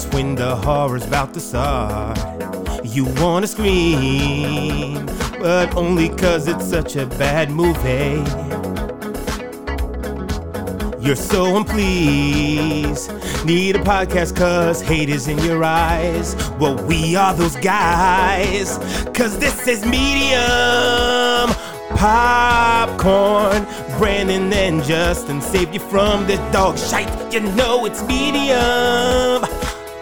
Just when the horror's about to start. You wanna scream, but only cause it's such a bad movie. You're so unpleased. Need a podcast cause hate is in your eyes. Well, we are those guys. Cause this is medium popcorn. Brandon and Justin save you from the dog shite. You know it's medium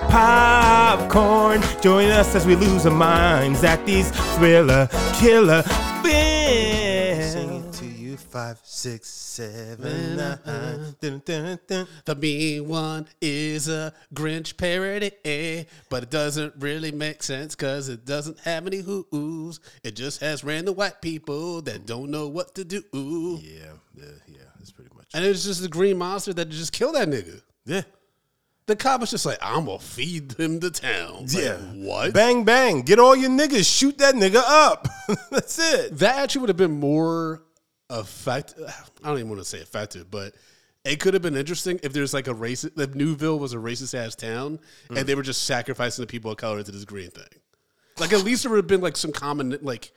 popcorn. Join us as we lose our minds at these thriller killer films. Sing it to you five, six, seven, nine. Dun, dun, dun. The mean one is a Grinch parody, eh? but it doesn't really make sense because it doesn't have any who's. It just has random white people that don't know what to do. Yeah, yeah, yeah. That's pretty much. And it's just the green monster that just killed that nigga. Yeah. The cop was just like, I'm gonna feed him to town. Like, Yeah. what? Bang, bang. Get all your niggas. Shoot that nigga up. That's it. that actually would have been more effective. I don't even want to say effective, but it could have been interesting if there's like a racist. If Newville was a racist ass town, and mm. they were just sacrificing the people of color to this green thing. Like at least there would have been like some common like,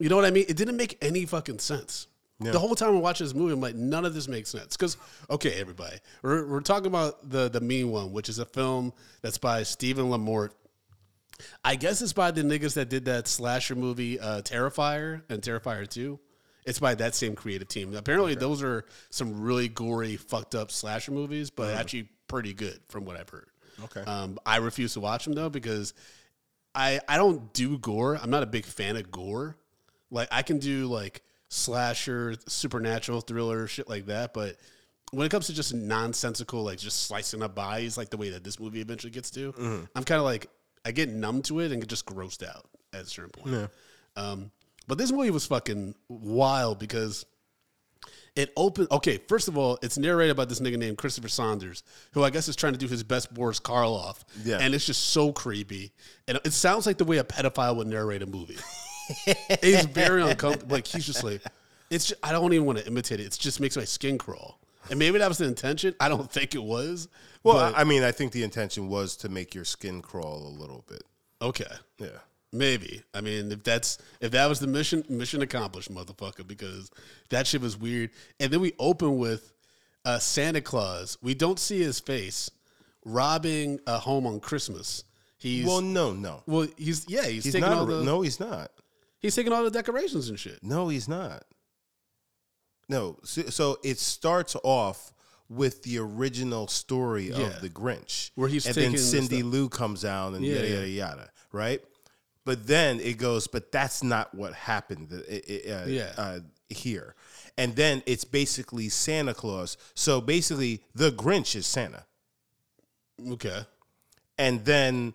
you know what I mean? It didn't make any fucking sense. The whole time I'm watching this movie, I'm like, none of this makes sense. Because, okay, everybody, we're, we're talking about the the Mean One, which is a film that's by Steven LaMorte. I guess it's by the niggas that did that slasher movie, uh, Terrifier and Terrifier 2. It's by that same creative team. Apparently, those are some really gory, fucked up slasher movies, but actually pretty good from what I've heard. Okay. Um, I refuse to watch them though because I I don't do gore. I'm not a big fan of gore. Like I can do like slasher, supernatural thriller, shit like that, but when it comes to just nonsensical, like just slicing up bodies, like the way that this movie eventually gets to, I'm kind of like I get numb to it and get just grossed out at a certain point. Um, but this movie was fucking wild because it opened. Okay, first of all, it's narrated by this nigga named Christopher Saunders, who I guess is trying to do his best Boris Karloff. Yeah. and it's just so creepy, and it sounds like the way a pedophile would narrate a movie. it's very uncomfortable. Like he's just like, it's. Just, I don't even want to imitate it. It just makes my skin crawl. And maybe that was the intention. I don't think it was. Well, but- I mean, I think the intention was to make your skin crawl a little bit. okay. Yeah. Maybe. I mean, if that's if that was the mission, mission accomplished, motherfucker. Because that shit was weird. And then we open with uh, Santa Claus. We don't see his face robbing a home on Christmas. He's Well, no, no, Well, he's yeah, he's, He's taking not. all the no, he's not. He's taking all the decorations and shit. No, he's not. No. So, so it starts off with the original story Yeah. of the Grinch, Where he's and then Cindy. Lou comes out and Yeah, yada yeah. yada yada, right? But then it goes, but that's not what happened. uh, Yeah. uh, here, and then it's basically Santa Claus. So basically, the Grinch is Santa. Okay. and then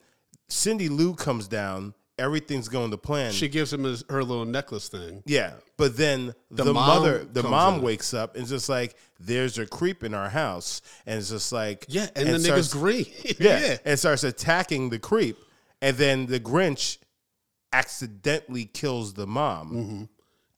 Cindy Lou comes down. Everything's going to plan. She gives him his, her little necklace thing. yeah, but then the, The mother, the mom in. wakes up and just like, "There's a creep in our house," and it's just like, Yeah, and, the nigga's green. yeah, yeah. and starts attacking the creep, and then the Grinch accidentally kills the mom. Mm-hmm.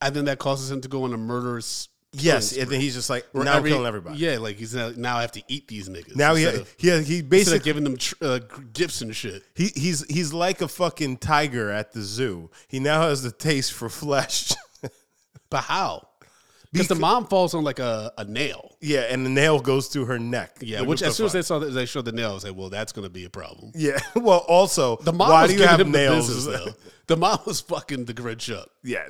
And then that causes him to go on a murderous. Yes, and then he's just like, spree. "Now Every- killing everybody." Yeah, like he's now, now I have to eat these niggas. Now he of- he he basically of giving them tr- uh, gifts and shit. He, he's he's like a fucking tiger at the zoo. He now has the taste for flesh. But how? Because the mom falls on like a, a nail. yeah, and the nail goes through her neck. Yeah, which as soon as they saw that they showed the nail, I was like, well, that's going to be a problem. yeah. Well, also, The mom why was do you have nails? the business, though. The mom was fucking the Grinch up. yeah,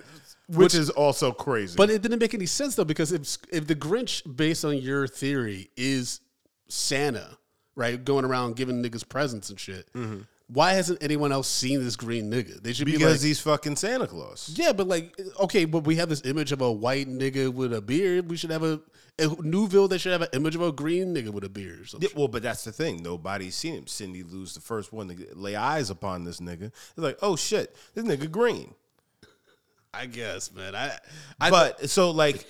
which, is also crazy. But it didn't make any sense though, because if if the Grinch, based on your theory, is Santa, right, going around giving niggas presents and shit, mm-hmm. why hasn't anyone else seen this green nigga? They should be because like, he's fucking Santa Claus. yeah, but like, okay, but we have this image of a white nigga with a beard. We should have a In Newville, they should have an image of a green nigga with a beard or something. Yeah, well, but that's the thing. Nobody's seen him. Cindy Lou's the first one to lay eyes upon this nigga. It's like, oh shit, this nigga green. I guess, man. I, I but so like,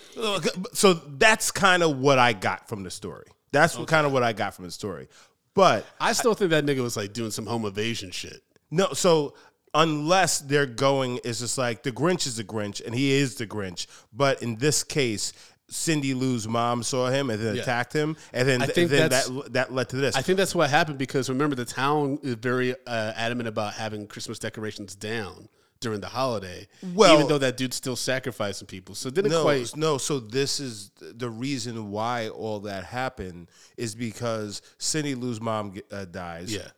so that's kind of what I got from the story. That's what kind of what I got from the story. But I still think that nigga was like doing some home evasion shit. no, so unless they're going, it's just like the Grinch is the Grinch and he is the Grinch. But in this case, Cindy Lou's mom saw him and then Yeah. attacked him, and then I then that that led to this. I think that's what happened because remember the town is very uh, adamant about having Christmas decorations down during the holiday. Well- even though that dude's still sacrificing people, so didn't no, quite. no. So this is the reason why all that happened is because Cindy Lou's mom uh, dies. Yeah,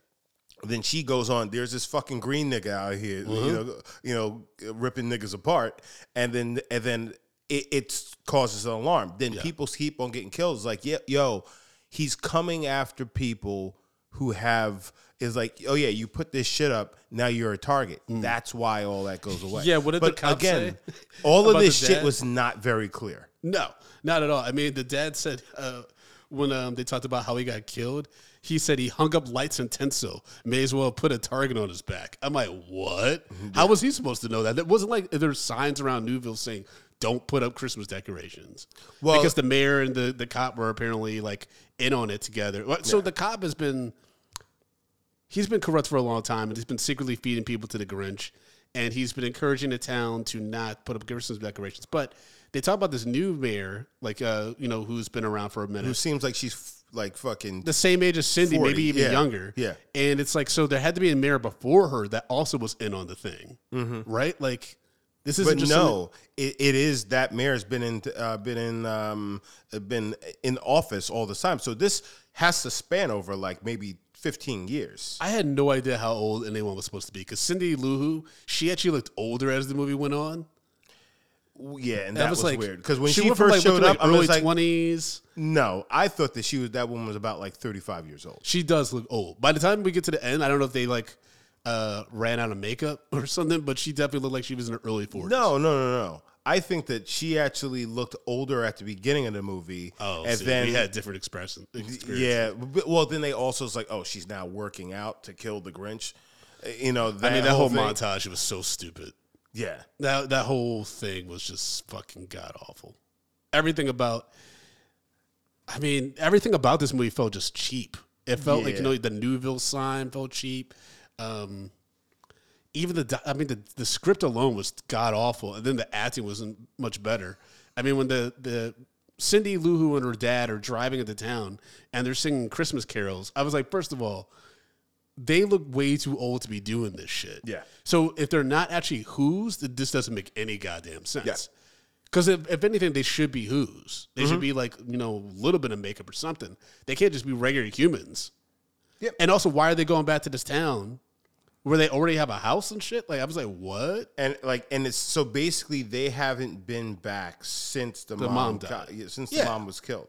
Then she goes on. There's this fucking green nigga out here, Mm-hmm. you know, you know, ripping niggas apart, and then and then it, it causes an alarm. Then people keep on getting killed. It's like, yeah, yo, he's coming after people who have is like, oh yeah, you put this shit up, now you're a target. That's why all that goes away. Mm. Yeah, what did the but cops again, say all of this shit was not very clear. no, not at all. I mean, the dad said uh, when um, they talked about how he got killed, he said he hung up lights and tinsel. May as well put a target on his back. I'm like, what? How was he supposed to know that? It wasn't like there's signs around Newville saying. Don't put up Christmas decorations. Well- because the mayor and the, the cop were apparently like in on it together. Well, So the cop has been he's been corrupt for a long time and he's been secretly feeding people to the Grinch. And he's been encouraging the town to not put up Christmas decorations. But they talk about this new mayor, like uh, you know, who's been around for a minute Who seems like she's f- like fucking the same age as Cindy, 40, maybe even yeah, younger. yeah. And it's like, so there had to be a mayor before her that also was in on the thing, right? Like, this isn't Mm-hmm. But no, it, it is that mayor's been in uh, been in um, been in office all the time. So this has to span over like maybe fifteen years. I had no idea how old anyone was supposed to be because Cindy Lou Who, she actually looked older as the movie went on. Yeah, and That, that, was, was, like weird because when she, from, first like, showed up, like I early was like, twenties. no, I thought that she was that woman was about like thirty five years old. She does look old. By the time we get to the end, I don't know if they like uh, ran out of makeup or something, but she definitely looked like she was in her early forties. No, no, no, no. I think that she actually looked older at the beginning of the movie. Oh, and see, then we had different expression. Yeah, well, then they also was like, oh, she's now working out to kill the Grinch. Uh, You know, that I mean that whole thing. montage was so stupid. Yeah, That that whole thing was just fucking god awful. Everything about, I mean, everything about this movie felt just cheap. It felt like you know the Newville sign felt cheap. Um, even the I mean the the script alone was god awful, and then the acting wasn't much better. I mean when the the Cindy Lou Who and her dad are driving into town and they're singing Christmas carols, I was like, first of all, they look way too old to be doing this shit. Yeah. So if they're not actually Who's, then this doesn't make any goddamn sense. Yeah. Because if, if anything, they should be Who's. They Mm-hmm. should be like, you know, a little bit of makeup or something. They can't just be regular humans. Yep. And also, why are they going back to this town where they already have a house and shit? Like, I was like, what? and like, and it's so basically they haven't been back since the, The mom, mom died. yeah, since Yeah. the mom was killed.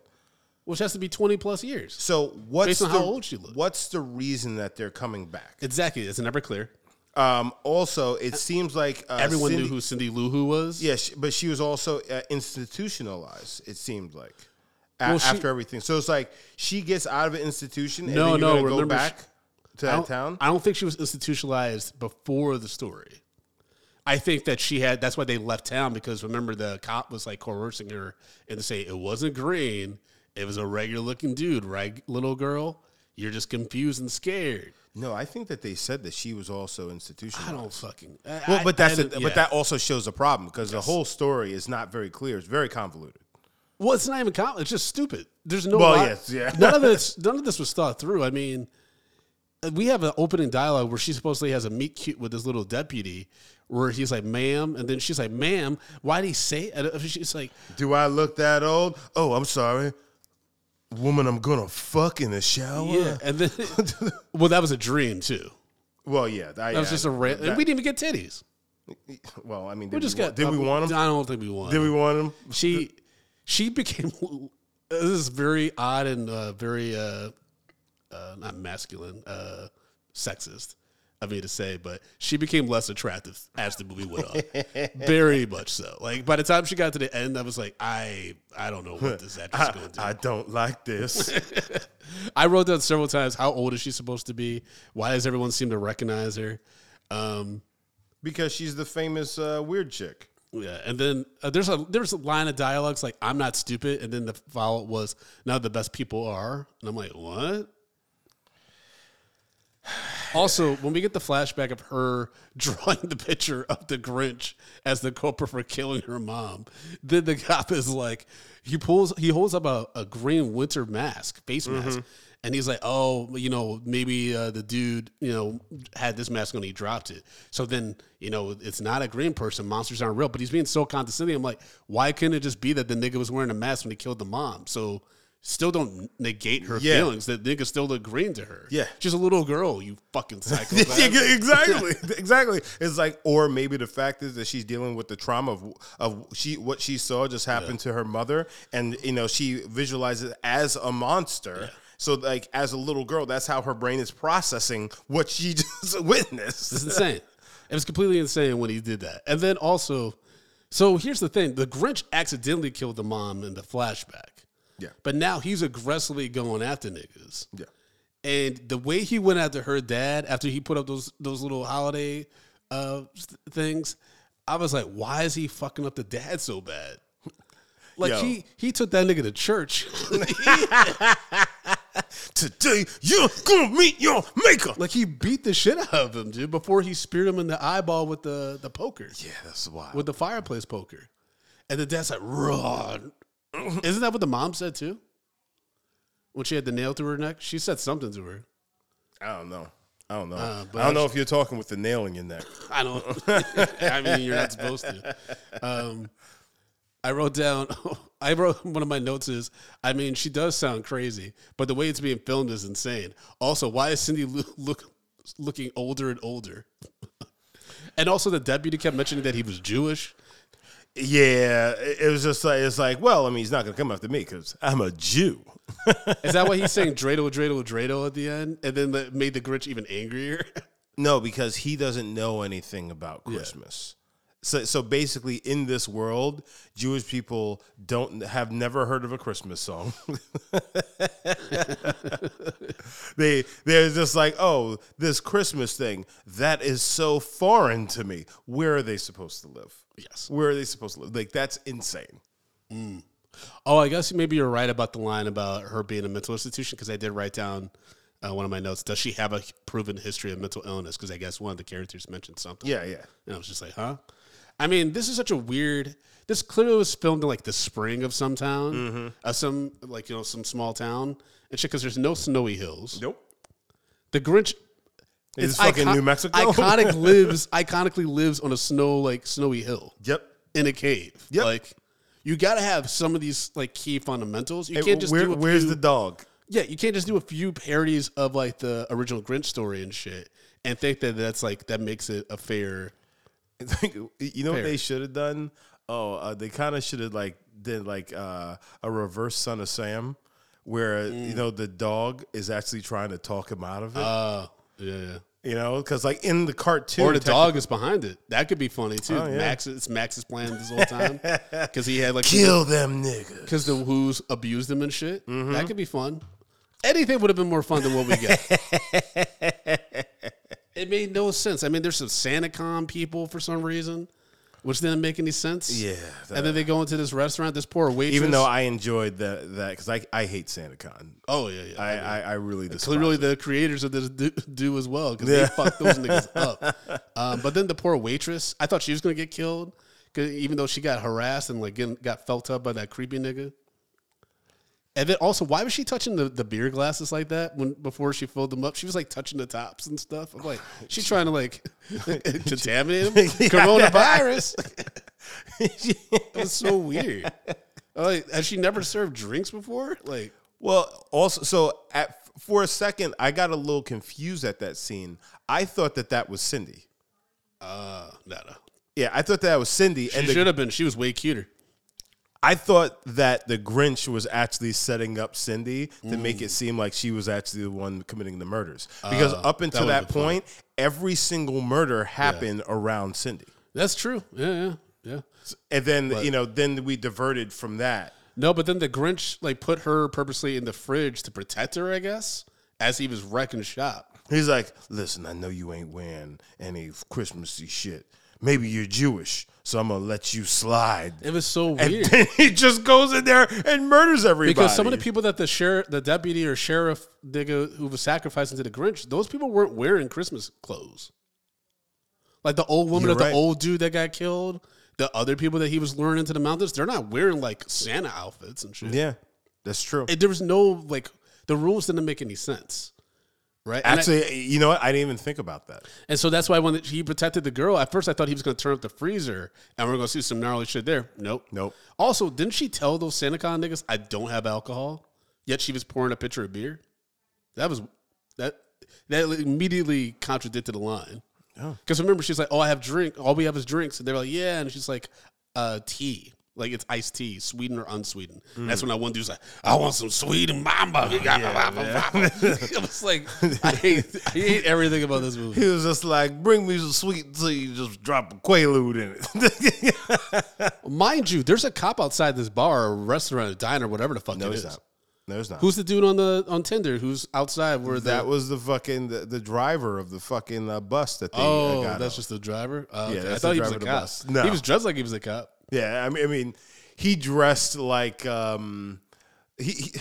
Which has to be 20 plus years. So what's Based on the, how old she looked. What's the reason that they're coming back? Exactly. It's never clear. Um, also, it seems like uh, Everyone Cindy, knew who Cindy Lou Who was. Yeah, she, but she was also uh, institutionalized. It seemed like a- Well, she- after everything. So it's like she gets out of an institution. And No, no, gonna go remember back to I that don't, town. I don't think she was institutionalized before the story. I think that she had. That's why they left town because remember the cop was like coercing her and to say it wasn't green. It was a regular looking dude, right, little girl? You're just confused and scared. No, I think that they said that she was also institutionalized. I don't fucking. I- Well, but that's I a, didn't- but that also shows a problem because the whole story is not very clear. It's very convoluted. Well, it's not even com- It's just stupid. There's no. Well, lo- yes, yeah. none of this. None of this was thought through. I mean, we have an opening dialogue where she supposedly has a meet cute with this little deputy, where he's like, "Ma'am," and then she's like, "Ma'am, why did he say?" Uh, she's like, Do I look that old? Oh, I'm sorry. Woman, I'm gonna fuck in the shower. "Yeah," and then, well, that was a dream too. Well, yeah. That, That was just a rant, and we didn't even get titties. well, I mean, We did, just we, got. want, did we want them? I don't think we want. Did them. we want them? She, she became. This is very odd and uh, very uh, uh, not masculine, uh, sexist. of me to say, but she became less attractive as the movie went on. Very much so. Like by the time she got to the end, I was like, I I don't know what this actress is going to do. I don't like this. I wrote down several times how old is she supposed to be? Why does everyone seem to recognize her? Um, because she's the famous uh, weird chick. yeah, and then uh, there's a there's a line of dialogues like "I'm not stupid," and then the follow up was "Now the best people are," and I'm like, what? Also, when we get the flashback of her drawing the picture of the Grinch as the culprit for killing her mom, then the cop is like, he pulls, he holds up a, a green winter mask, face mask, and he's like, oh, you know, maybe uh, the dude, you know, had this mask on, he dropped it. So then, you know, it's not a green person. Monsters aren't real. But he's being so condescending. I'm like, why couldn't it just be that the nigga was wearing a mask when he killed the mom? So still don't negate her Yeah. feelings. That nigga still look green to her. Yeah. She's a little girl, you fucking psycho. exactly, exactly. It's like, or maybe the fact is that she's dealing with the trauma of of she what she saw just happened to her mother, and you know she visualizes it as a monster. So, like, as a little girl, that's how her brain is processing what she just witnessed. It's insane. It was completely insane when he did that. And then also, so here's the thing: the Grinch accidentally killed the mom in the flashback. Yeah. But now he's aggressively going after niggas. Yeah. And the way he went after her dad after he put up those those little holiday uh, th- things, I was like, why is he fucking up the dad so bad? Like Yo. he he took that nigga to church. Today you're gonna meet your maker. like he beat the shit out of him, dude, before he speared him in the eyeball with the the poker. Yeah, that's wild. with the fireplace poker. And the dad's like, run. Isn't that what the mom said too? When she had the nail through her neck? She said something to her. I don't know. I don't know. Uh, but I don't know if you're talking with the nail in your neck. I don't I mean you're not supposed to. Um I wrote down I wrote one of my notes is I mean she does sound crazy, but the way it's being filmed is insane. Also, why is Cindy lo- look looking older and older? and also the deputy kept mentioning that he was Jewish. Yeah, it was just like it's like, well, I mean, he's not gonna come after me because I'm a Jew. Is that why he's saying dreidel, dreidel, dreidel at the end, and then that made the Grinch even angrier? No, because he doesn't know anything about Christmas. So, so basically, in this world, Jewish people don't have never heard of a Christmas song. they they're just like, oh, this Christmas thing that is so foreign to me. Where are they supposed to live? Yes. Where are they supposed to live? Like that's insane. Oh, I guess maybe you're right about the line about her being a mental institution because I did write down uh, one of my notes. Does she have a proven history of mental illness? Because I guess one of the characters mentioned something. Yeah, yeah. And I was just like, huh? I mean, this is such a weird. This clearly was filmed in like the spring of some town, Mm-hmm. uh, some like you know some small town and shit. Because there's no snowy hills. Nope. The Grinch. It's fucking New Mexico? Iconic lives iconically lives on a snow like snowy hill Yep. in a cave. Yep. Like you got to have some of these like key fundamentals. You Hey, can't just where- do a where's few, the dog? yeah. You can't just do a few parodies of like the original Grinch story and shit and think that that's like that makes it a fair. You know what they should have done? Oh, uh, they kind of should have like did like uh, a reverse Son of Sam, where Mm. you know the dog is actually trying to talk him out of it. Uh, yeah, yeah. you know, because like in the cartoon, Or the dog is behind it. That could be funny too. Oh, yeah. Max, it's Max's plan this whole time because he had like kill them niggas. because the Who's abused him and shit. Mm-hmm. That could be fun. Anything would have been more fun than what we get. it made no sense. I mean, there's some SantaCon people for some reason, which didn't make any sense. Yeah, and then they go into this restaurant. This poor waitress. Even though I enjoyed that that because I I hate SantaCon. oh yeah, yeah. I I, I really despise Clearly, it. the creators of this do, do as well because Yeah. they fucked those niggas up. Um, but then the poor waitress, I thought she was gonna get killed, 'cause even though she got harassed and like getting, got felt up by that creepy nigga. And then also, why was she touching the, the beer glasses like that when before she filled them up? She was like touching the tops and stuff. I'm like, she's trying to like contaminate them. Coronavirus. it was so weird. Like, has she never served drinks before? Like, Well, also, so at for a second, I got a little confused at that scene. I thought that that was Cindy. uh, no, no. Yeah, I thought that was Cindy, She and should have been. She was way cuter. I thought that the Grinch was actually setting up Cindy to make it seem like she was actually the one committing the murders. Because up until Uh, that that, point, every single murder happened around Cindy. That's true. Yeah, yeah, yeah. And then, you know, then we diverted from that. No, but then the Grinch like put her purposely in the fridge to protect her, I guess, as he was wrecking shop. He's like, listen, I know you ain't wearing any Christmassy shit. Maybe you're Jewish, so I'm gonna let you slide. It was so And weird. then he just goes in there and murders everybody. Because some of the people that the sheriff, the deputy or sheriff nigga who was sacrificing to the Grinch, those people weren't wearing Christmas clothes. Like the old woman or the old dude that got killed, the other people that he was luring into the mountains, they're not wearing like Santa outfits and shit. yeah, that's true. It- there was no like the rules didn't make any sense, right? And I- Actually, you know what? I didn't even think about that. And so that's why when he protected the girl, at first I thought he was going to turn up the freezer and we're going to see some gnarly shit there. Nope. Nope. Also, didn't she tell those SantaCon niggas, I don't have alcohol? Yet she was pouring a pitcher of beer? That was, that, that immediately contradicted the line. Because remember, she's like, oh, I have drink. All we have is drinks. And they're like, yeah. And she's like, uh, tea. Like it's iced tea, sweetened or unsweetened. And that's when that one dude's like, I want some sweet and mamba. it was like, I hate, I hate everything about this movie. He was just like, "Bring me some sweet tea, just drop a quaalude in it." Mind you, there's a cop outside this bar, or restaurant, a diner, whatever the fuck no, it it's not. No, it's not. Who's the dude on the on Tinder who's outside where that? the Was the fucking the, the driver of the fucking uh, bus that they uh, Oh, got that's on. just the driver. Oh, okay. I thought he was a driver of the cop. No. He was dressed like he was a cop. Yeah, I mean, I mean, he dressed like um, he he,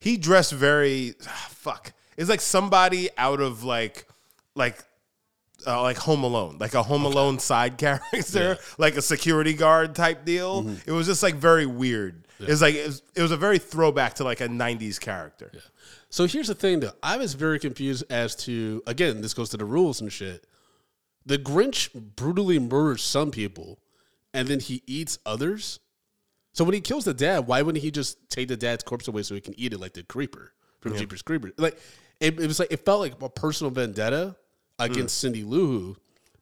he dressed very ah, fuck. It's like somebody out of like like uh, like Home Alone, like a Home Alone side character, like a security guard type deal. Mm-hmm. It was just like very weird. It was like it was, it was a very throwback to like a '90s character. So here's the thing, though. I was very confused as to again, this goes to the rules and shit. The Grinch brutally murders some people, and then he eats others. So when he kills the dad, why wouldn't he just take the dad's corpse away so he can eat it like the creeper from Jeepers Creepers? Like it, it was like it felt like a personal vendetta against hmm. Cindy Lou Who,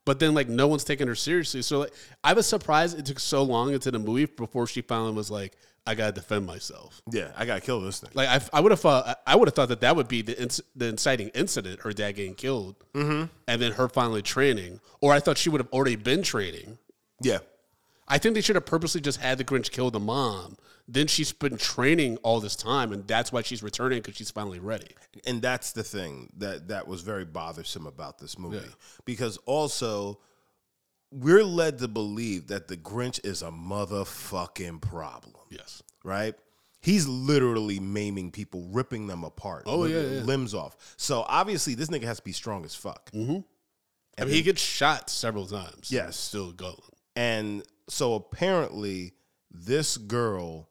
but then like no one's taking her seriously. So like I was surprised it took so long into the movie before she finally was like, "I gotta defend myself." Yeah, I gotta kill this thing. Like I, I would have thought, I would have thought that that would be the inc- the inciting incident, her dad getting killed, mm-hmm. and then her finally training. Or I thought she would have already been training. Yeah, I think they should have purposely just had the Grinch kill the mom. Then she's been training all this time, and that's why she's returning because she's finally ready. and that's the thing that that was very bothersome about this movie because also we're led to believe that the Grinch is a motherfucking problem, Yes. right? He's literally maiming people, ripping them apart, Oh, yeah, yeah. limbs off. So obviously, this nigga has to be strong as fuck. Mm-hmm. I mean, he gets shot several times. Yes. still going. And so apparently, this girl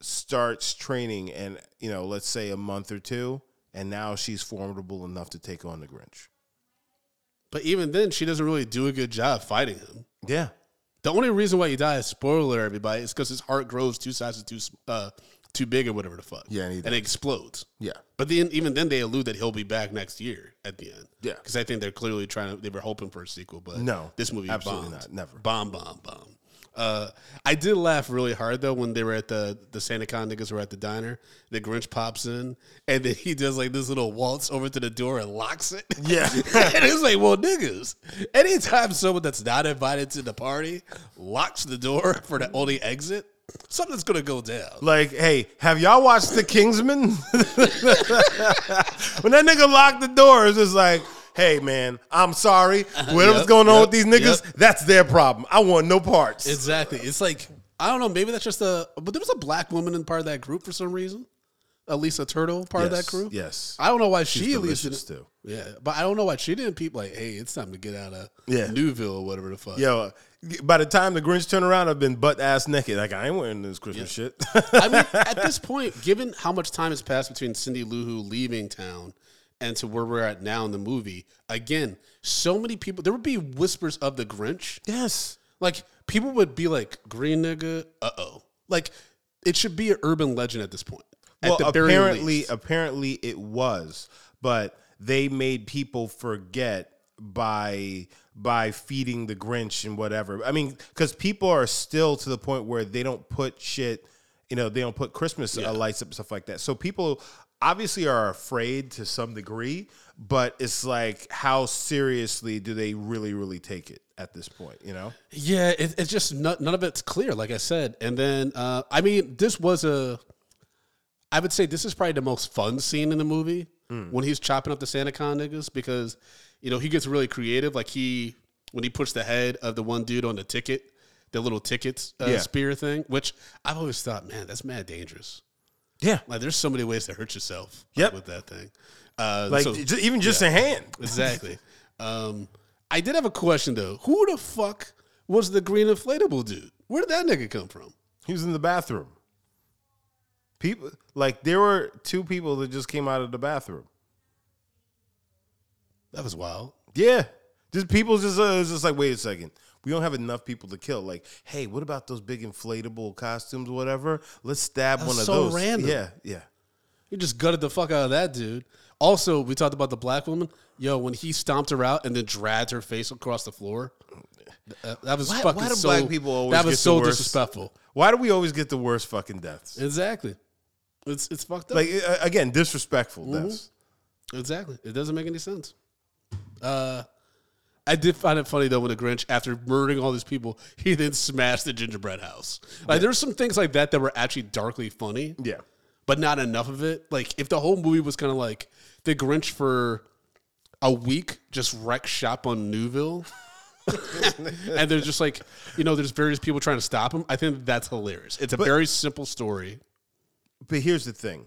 starts training, and you know, let's say a month or two, and now she's formidable enough to take on the Grinch. But even then, she doesn't really do a good job fighting him. Yeah. The only reason why he dies, spoiler everybody, is because his heart grows two sizes too uh, too big or whatever the fuck. Yeah, and and it explodes. Yeah. But then even then they allude that he'll be back next year at the end. Yeah. because I think they're clearly trying to. They were hoping for a sequel, but No, this movie absolutely bombed. not. Never. bomb, bomb, bomb. Uh, I did laugh really hard though when they were at the the SantaCon niggas were at the diner. The Grinch pops in and then he does like this little waltz over to the door and locks it. Yeah. and it's like, well, niggas. Anytime someone that's not invited to the party locks the door for the only exit, something's gonna go down. Like, hey, have y'all watched The Kingsman? when that nigga locked the door, it's just like, hey, man, I'm sorry. Whatever's Yep, going on yep, with these niggas, yep. that's their problem. I want no parts. Exactly. It's like I don't know. Maybe that's just a. But there was a black woman in part of that group for some reason. Elisa Turtle, part of that Yes, crew. yes. I don't know why She's she at least didn't. too. Yeah, but I don't know why she didn't. Peep like, hey, it's time to get out of Yeah. Newville or whatever the fuck. Yo, by the time the Grinch turned around, I've been butt ass naked. Like, I ain't wearing this Christmas shit. I mean, at this point, given how much time has passed between Cindy Lou Who leaving town and to where we're at now in the movie, again, so many people. There would be whispers of the Grinch. yes. Like people would be like, "Green nigga, uh oh." Like it should be an urban legend at this point. Well, apparently, apparently it was, but they made people forget by by feeding the Grinch and whatever. I mean, because people are still to the point where they don't put shit, you know, they don't put Christmas uh, lights up and stuff like that. So people obviously are afraid to some degree, but it's like how seriously do they really, really take it at this point? You know? Yeah, it, it's just not, none of it's clear, like I said. And then, uh, I mean, this was a. I would say this is probably the most fun scene in the movie when he's chopping up the SantaCon niggas because, you know, he gets really creative. Like he when he puts the head of the one dude on the ticket, the little tickets uh, Yeah. spear thing, which I've always thought, man, that's mad dangerous. Yeah. Like there's so many ways to hurt yourself like, Yep. with that thing. Uh, Like so- even just a hand. exactly. um, I did have a question though. Who the fuck was the green inflatable dude? Where did that nigga come from? He was in the bathroom. People like there were two people that just came out of the bathroom. That was wild. Yeah, just people just uh, just like wait a second. We don't have enough people to kill. Like, hey, what about those big inflatable costumes, whatever? Let's stab That's one of so those. random. Yeah, yeah. He just gutted the fuck out of that dude. Also, we talked about the black woman. Yo, when he stomped her out and then dragged her face across the floor, uh, that was Why- fucking why do so. black people always that was so worst? disrespectful. Why do we always get the worst fucking deaths? Exactly. It's it's fucked up. Like again, disrespectful Mm-hmm. deaths. Exactly. It doesn't make any sense. Uh, I did find it funny though when the Grinch, after murdering all these people, he then smashed the gingerbread house. Like there's some things like that that were actually darkly funny, Yeah. but not enough of it. Like if the whole movie was kind of like the Grinch for a week just wreck shop on Newville. and there's just like you know, there's various people trying to stop him. I think that's hilarious. It's a very simple story. But here's the thing.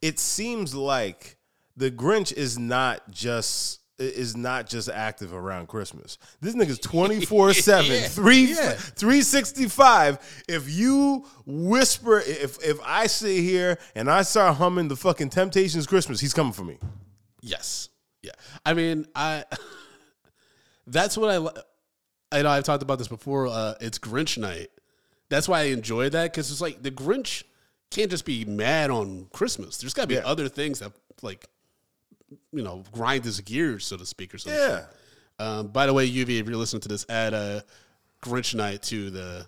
It seems like the Grinch is not just is not just active around Christmas. This nigga's 24/7, 3 Yeah. 365. If you whisper if if I sit here and I start humming the fucking Temptations Christmas, he's coming for me. Yes. Yeah. I mean, I. That's what I. I know I've talked about this before. Uh, it's Grinch night. That's why I enjoy that because it's like the Grinch can't just be mad on Christmas. There's got to be Yeah. other things that like, you know, grind his gears, so to speak, or something. Yeah. Um, by the way, UV, if you're listening to this, add a Grinch night to the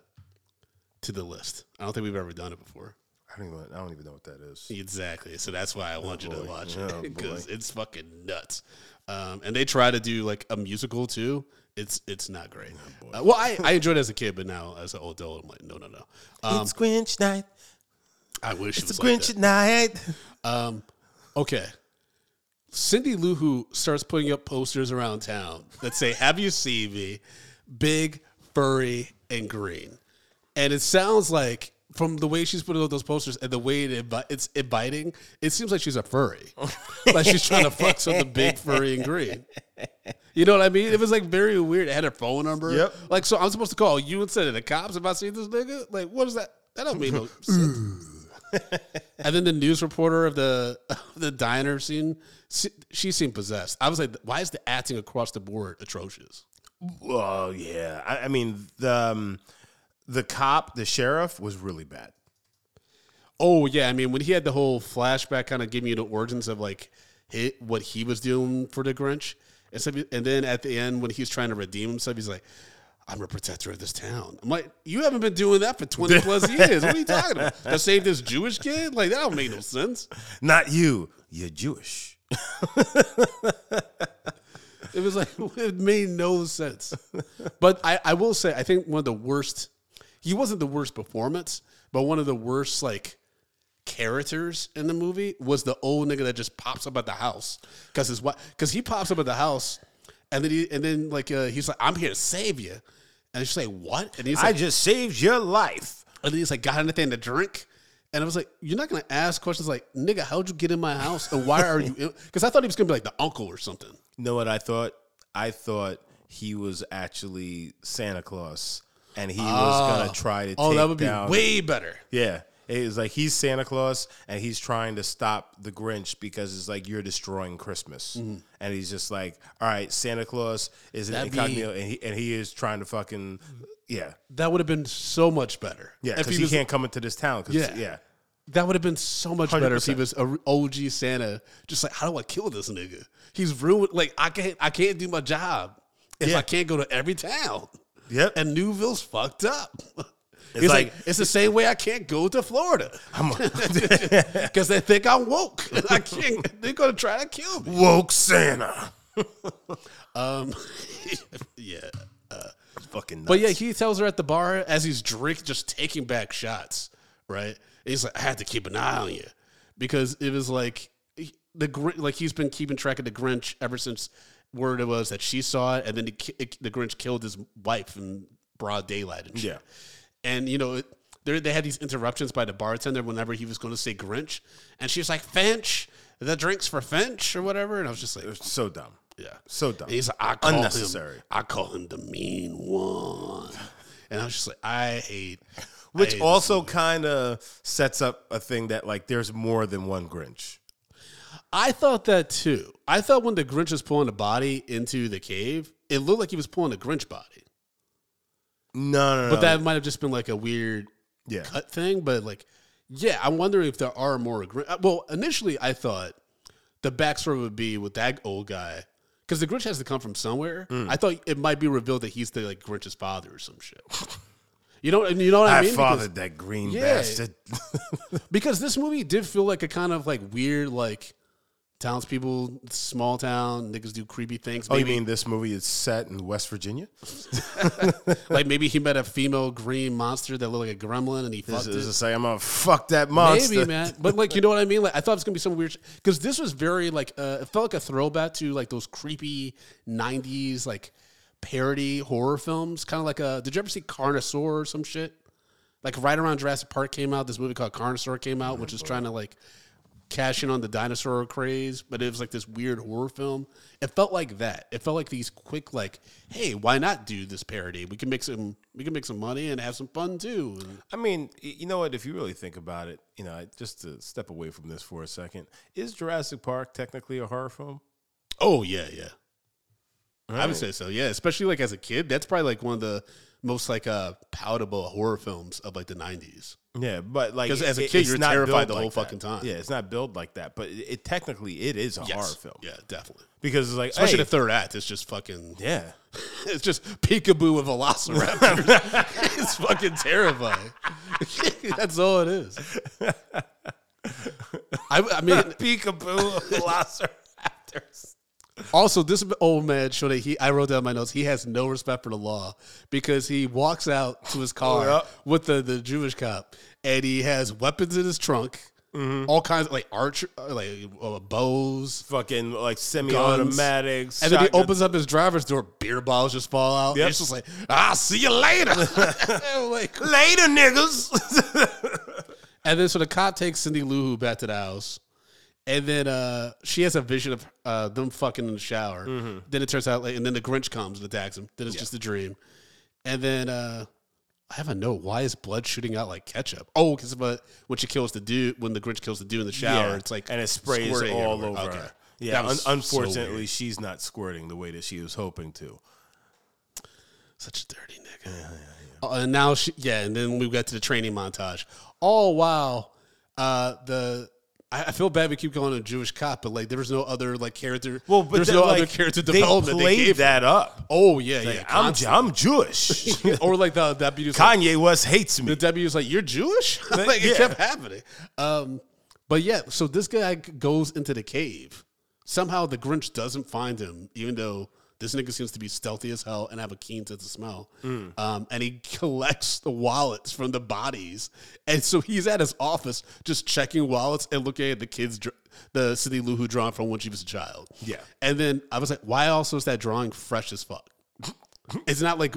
to the list. I don't think we've ever done it before. I don't even I don't even know what that is. Exactly. So that's why I want you to boy. watch Oh, it because boy. it's fucking nuts. Um, and they try to do like a musical too. It's it's not great. Oh, Uh, well, I, I enjoyed it as a kid, but now as an adult, I'm like, no, no, no. Um, it's Grinch night. I wish It's it was a Grinch like night. Um, okay. Cindy Lou Who starts putting up posters around town that say, "Have you seen me? Big, furry, and green." And it sounds like from the way she's putting up those posters and the way it invi- it's inviting, it seems like she's a furry, like she's trying to fuck something big, furry, and green. You know what I mean? It was like very weird. It had her phone number. Yep. Like, so I'm supposed to call you instead of the cops if I see this nigga? Like, what is that? That don't mean no sense. And then the news reporter of the of the diner scene, she, seemed possessed. I was like, why is the acting across the board atrocious? Well, yeah. I, I mean, the um, the cop, the sheriff, was really bad. Oh yeah, I mean when he had the whole flashback, kind of giving you the origins of like what he was doing for the Grinch, and, so, and then at the end when he's trying to redeem himself, he's like, "I'm a protector of this town." I'm like, "You haven't been doing that for twenty plus years. What are you talking about? To save this Jewish kid? Like that don't make no sense." Not you. You're Jewish. It was like it made no sense. But I, I will say, I think one of the worst. He wasn't the worst performance, but one of the worst like characters in the movie was the old nigga that just pops up at the house because his what because he pops up at the house and then he and then like uh, he's like I'm here to save you and she's like what and he's like, I just saved your life. and then he's like got anything to drink and I was like you're not gonna ask questions like nigga how'd you get in my house and why are you because I thought he was gonna be like the uncle or something You know what I thought? I thought he was actually Santa Claus, and he was gonna ah. try to. oh take that would be down, way better Yeah, it was like he's Santa Claus, and he's trying to stop the Grinch because it's like you're destroying Christmas, Mm-hmm. and he's just like, all right, Santa Claus is an That'd be- incognito, and he and he is trying to fucking yeah, That would have been so much better. yeah, because he he, can't come into this town. Yeah. yeah. that would have been so much better if he was a OG Santa. Just like, how do I kill this nigga? He's ruined. Like, I can't, I can't do my job. if Yeah. I can't go to every town? Yep. And Newville's fucked up. It's It's like, like- it's the same way I can't go to Florida because they think I'm woke. I can't. They're gonna try to kill me. Woke Santa. Um, yeah. Fucking nuts. But yeah, he tells her at the bar as he's drinking, just taking back shots, right? He's like, I had to keep an eye on you because it was like the like he's been keeping track of the Grinch ever since word it was that she saw it, and then the, the Grinch killed his wife in broad daylight and shit. Yeah. And you know, it, there they had these interruptions by the bartender whenever he was going to say Grinch, and she was like, Finch, the drinks for Finch or whatever, and I was just like, so dumb. yeah. So dumb. And he's like, I call Unnecessary. him. I call him the mean one. And I was just like, I hate. I Which hate also kind of sets up a thing that like there's more than one Grinch. I thought that too. I thought when the Grinch was pulling the body into the cave, it looked like he was pulling the Grinch body. No, no, no. But that might have just been like a weird yeah. cut thing. But like, yeah, I'm wondering if there are more. Grin- uh, Well, initially I thought the backstory would be with that old guy because the Grinch has to come from somewhere. Mm. I thought it might be revealed that he's the like Grinch's father or some shit. You know, you know what I, I mean? Because- fathered that green Yeah. bastard. because this movie did feel like a kind of like weird like townspeople, small town niggas do creepy things. oh, you Maybe mean this movie is set in West Virginia? like maybe he met a female green monster that looked like a gremlin and he This fucked is it. say I'm gonna fuck that monster. Maybe, man. But like, you know what I mean? Like, I thought it was gonna be some weird because this was very like uh, it felt like a throwback to like those creepy '90s like parody horror films. Kind of like a. Did you ever see Carnosaur or some shit? Like right around Jurassic Park came out, this movie called Carnosaur came out, which is trying to like cash in on the dinosaur craze, but it was like this weird horror film. It felt like that. It felt like these quick like, hey, why not do this parody? We can make some we can make some money and have some fun too. I mean, you know what? If you really think about it, you know, just to step away from this for a second, is Jurassic Park technically a horror film? Oh yeah, yeah. I would say so. Yeah, especially like as a kid, that's probably like one of the most like uh palatable horror films of like the '90s. Yeah, but like as a kid, you're terrified the whole like fucking time. Yeah, it's not built like that, but it, it technically it is a horror film Yeah, definitely. because it's like Especially hey, the third act. It's just fucking. yeah. It's just peekaboo with velociraptors. it's fucking terrifying. that's all it is. I, I mean, Peekaboo Velociraptors. Also, this old man showed that he. I wrote down my notes. He has no respect for the law because he walks out to his car yeah. with the, the Jewish cop, and he has weapons in his trunk, Mm-hmm. all kinds of like archer, like uh, bows, Fucking like semi-automatics. and then he opens up his driver's door. Beer bottles just fall out. Yep. It's just like, I'll see you later. like, later, niggas. and then so the cop takes Cindy Lou Who back to the house. And then uh, she has a vision of uh, them fucking in the shower. Mm-hmm. Then it turns out, like, and then the Grinch comes and attacks him. Then it's just a dream. And then uh, I have a note. Why is blood shooting out like ketchup? Oh, because when she kills the dude, when the Grinch kills the dude in the shower, it's like and it sprays all over. her. Okay. Yeah, un- was so unfortunately, she's not squirting the way that she was hoping to. Such a dirty nigga. Uh, and now she, yeah, and then we got to the training montage. Oh wow, uh, the I, feel bad we keep calling him a Jewish cop, but like there was no other like character. Well, but there's then, no like, other character they development. played gave that up. Oh yeah, yeah. I'm. I'm Jewish. or like the deputy was like, Kanye West hates me. the deputy was like, "You're Jewish." like Yeah. it kept happening. Um, but yeah, so this guy goes into the cave. Somehow the Grinch doesn't find him, even though this nigga seems to be stealthy as hell and have a keen sense of smell. Mm. Um, and he collects the wallets from the bodies, and so he's at his office just checking wallets and looking at the kids, dr- the Cindy Lou Who drawing from when she was a child. Yeah. and then I was like, why also is that drawing fresh as fuck? It's not like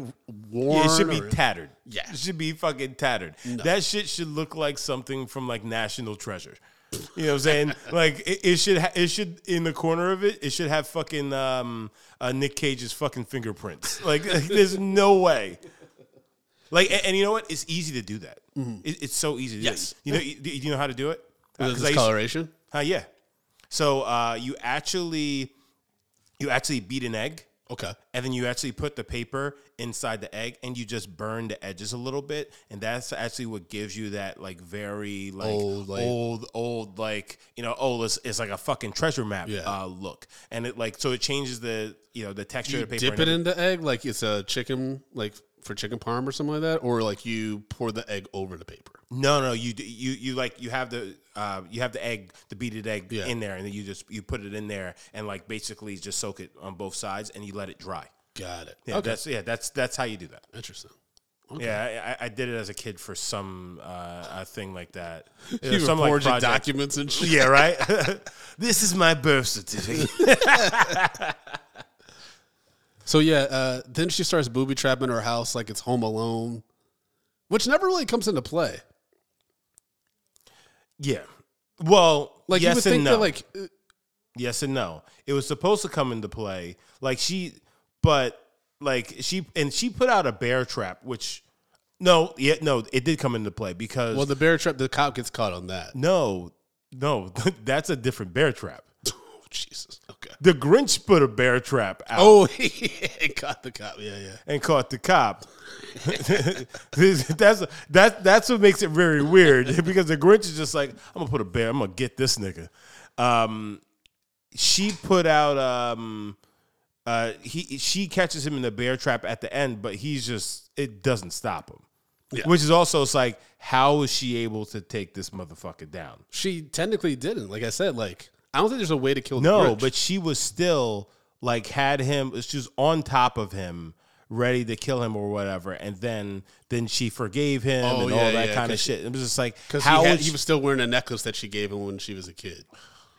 worn. Yeah, it should be or- tattered. Yeah. It should be fucking tattered. That shit should look like something from like National Treasure. You know what I'm saying? like it, it should ha- it should in the corner of it, it should have fucking um uh, Nick Cage's fucking fingerprints. Like, there's no way. Like and, and you know what? It's easy to do that. It, it's so easy. To Yes. Do. You know you, do you know how to do it? Uh, Is 'cause this I used- coloration? uh, yeah. So uh, you actually you actually beat an egg Okay. and then you actually put the paper inside the egg and you just burn the edges a little bit and that's actually what gives you that like very like Old, old like- old, like you know oh it's, it's like a fucking treasure map Yeah. uh, look and it like so it changes the you know the texture You of the paper dip it in the egg like it's a chicken, like for chicken parm or something like that, or like you pour the egg over the paper. No, no, you you you like you have the uh, you have the egg, the beaded egg Yeah. in there, and then you just you put it in there and like basically just soak it on both sides, and you let it dry. Got it. Yeah, okay. that's yeah, that's that's how you do that. Interesting. Yeah, I, I did it as a kid for some uh, a thing like that. You were some like project. documents and shit. Yeah, right. this is my birth certificate. So yeah, uh, then she starts booby trapping her house like it's Home Alone, which never really comes into play. Yeah. Well, Like yes you would and think no. that like uh, Yes and no. It was supposed to come into play. Like she, but like she, and she put out a bear trap, which no, yeah, no, it did come into play because well the bear trap the cop gets caught on that. no, no, that's a different bear trap. Jesus. Okay. The Grinch put a bear trap out Oh, he caught the cop. Yeah, yeah. and caught the cop. that's that that's what makes it very weird because the Grinch is just like I'm gonna put a bear. I'm gonna get this nigga. Um, she put out um, uh, he she catches him in the bear trap at the end, but he's just it doesn't stop him. Yeah. Which is also it's like how is she able to take this motherfucker down? She technically didn't. Like I said, like I don't think there's a way to kill. No, but she was still like had him. She was on top of him, ready to kill him or whatever. And then then she forgave him Oh, and yeah, all that yeah, kind of shit. It was just like because he, had, he was still wearing a necklace that she gave him when she was a kid.